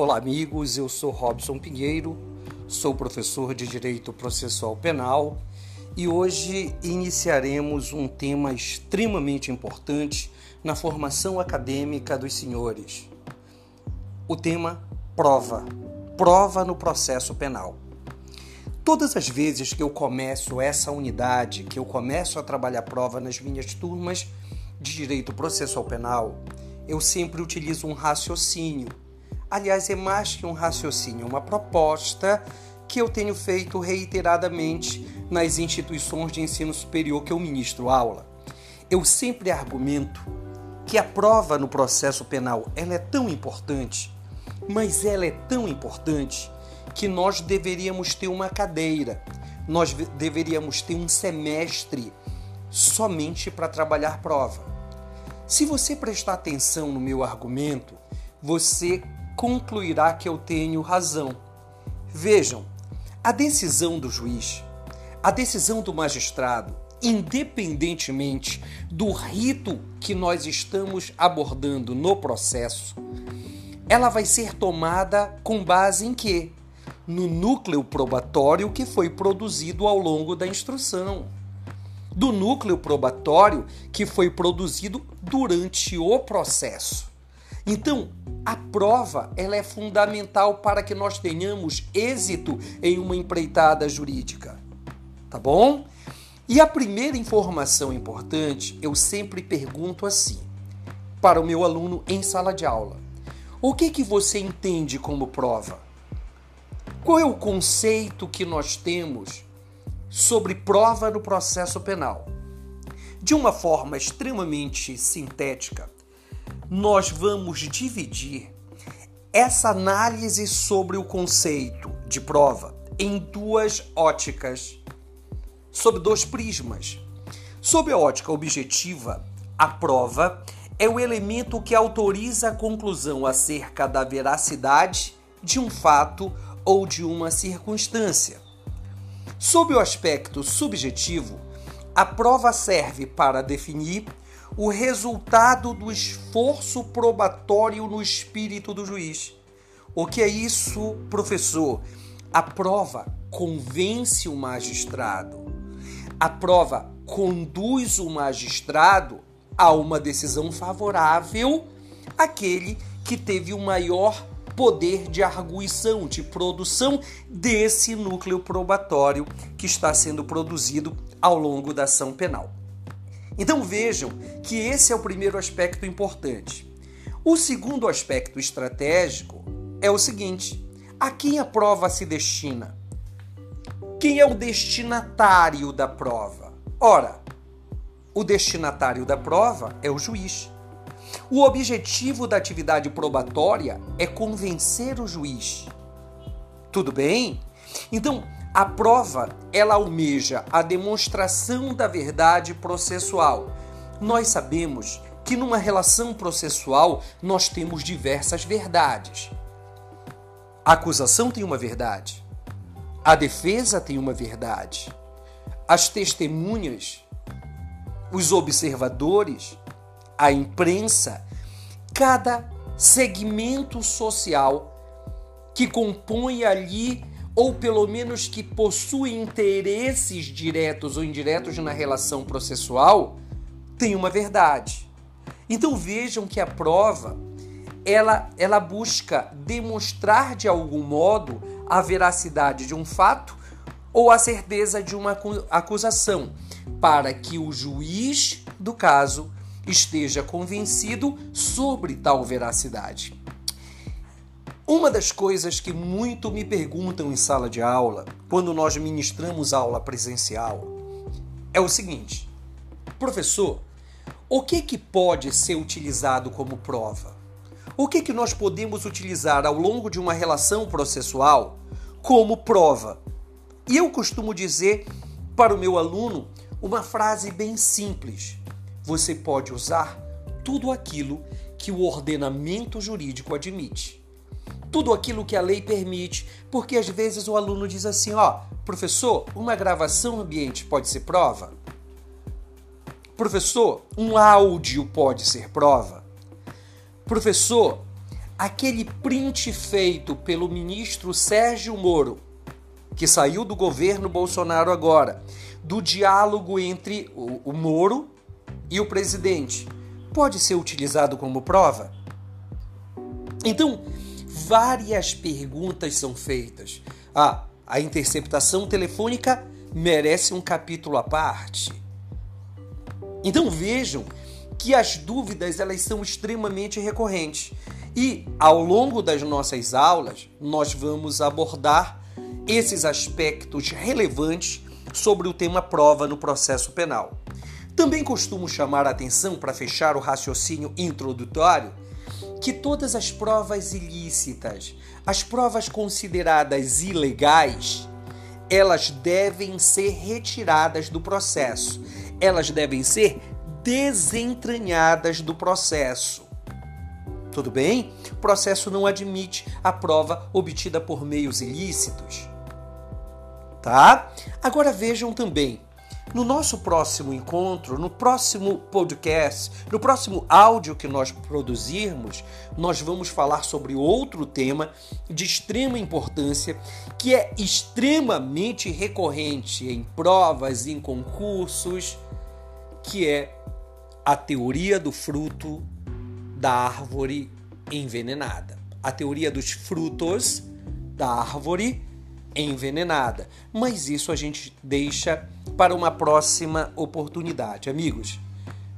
Olá, amigos. Eu sou Robson Pinheiro, sou professor de Direito Processual Penal e hoje iniciaremos um tema extremamente importante na formação acadêmica dos senhores. O tema prova. Prova no processo penal. Todas as vezes que eu começo essa unidade, que eu começo a trabalhar prova nas minhas turmas de Direito Processual Penal, eu sempre utilizo um raciocínio Aliás, é mais que um raciocínio, é uma proposta que eu tenho feito reiteradamente nas instituições de ensino superior que eu ministro aula. Eu sempre argumento que a prova no processo penal ela é tão importante, mas ela é tão importante que nós deveríamos ter uma cadeira, nós deveríamos ter um semestre somente para trabalhar prova. Se você prestar atenção no meu argumento, você concluirá que eu tenho razão. Vejam, a decisão do juiz, a decisão do magistrado, independentemente do rito que nós estamos abordando no processo, ela vai ser tomada com base em quê? No núcleo probatório que foi produzido ao longo da instrução. Do núcleo probatório que foi produzido durante o processo. Então, a prova ela é fundamental para que nós tenhamos êxito em uma empreitada jurídica. Tá bom? E a primeira informação importante, eu sempre pergunto assim, para o meu aluno em sala de aula: o que que você entende como prova? Qual é o conceito que nós temos sobre prova no processo penal? De uma forma extremamente sintética, nós vamos dividir essa análise sobre o conceito de prova em duas óticas, sob dois prismas. Sob a ótica objetiva, a prova é o elemento que autoriza a conclusão acerca da veracidade de um fato ou de uma circunstância. Sob o aspecto subjetivo, a prova serve para definir o resultado do esforço probatório no espírito do juiz. O que é isso, professor? A prova convence o magistrado. A prova conduz o magistrado a uma decisão favorável àquele que teve o maior poder de arguição, de produção desse núcleo probatório que está sendo produzido ao longo da ação penal. Então vejam que esse é o primeiro aspecto importante. O segundo aspecto estratégico é o seguinte: a quem a prova se destina? Quem é o destinatário da prova? Ora, o destinatário da prova é o juiz. O objetivo da atividade probatória é convencer o juiz. Tudo bem? Então, a prova, ela almeja a demonstração da verdade processual. Nós sabemos que numa relação processual nós temos diversas verdades. A acusação tem uma verdade. A defesa tem uma verdade. As testemunhas, os observadores, a imprensa, cada segmento social que compõe ali ou pelo menos que possui interesses diretos ou indiretos na relação processual, tem uma verdade. Então vejam que a prova ela, ela busca demonstrar de algum modo a veracidade de um fato ou a certeza de uma acusação, para que o juiz do caso esteja convencido sobre tal veracidade. Uma das coisas que muito me perguntam em sala de aula, quando nós ministramos aula presencial, é o seguinte: professor, o que que pode ser utilizado como prova? O que que nós podemos utilizar ao longo de uma relação processual como prova? E eu costumo dizer para o meu aluno uma frase bem simples: você pode usar tudo aquilo que o ordenamento jurídico admite tudo aquilo que a lei permite, porque às vezes o aluno diz assim: ó, professor, uma gravação ambiente pode ser prova? Professor, um áudio pode ser prova? Professor, aquele print feito pelo ministro Sérgio Moro, que saiu do governo Bolsonaro agora, do diálogo entre o, o Moro e o presidente, pode ser utilizado como prova? Então, várias perguntas são feitas. Ah, a interceptação telefônica merece um capítulo à parte. Então vejam que as dúvidas elas são extremamente recorrentes e ao longo das nossas aulas nós vamos abordar esses aspectos relevantes sobre o tema prova no processo penal. Também costumo chamar a atenção para fechar o raciocínio introdutório que todas as provas ilícitas, as provas consideradas ilegais, elas devem ser retiradas do processo. Elas devem ser desentranhadas do processo. Tudo bem? O processo não admite a prova obtida por meios ilícitos. Tá? Agora vejam também no nosso próximo encontro, no próximo podcast, no próximo áudio que nós produzirmos, nós vamos falar sobre outro tema de extrema importância que é extremamente recorrente em provas, em concursos, que é a teoria do fruto da árvore envenenada. A teoria dos frutos da árvore envenenada. Mas isso a gente deixa para uma próxima oportunidade. Amigos,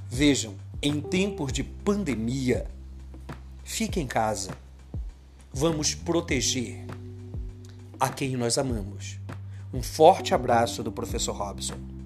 vejam, em tempos de pandemia, fique em casa. Vamos proteger a quem nós amamos. Um forte abraço do professor Robson.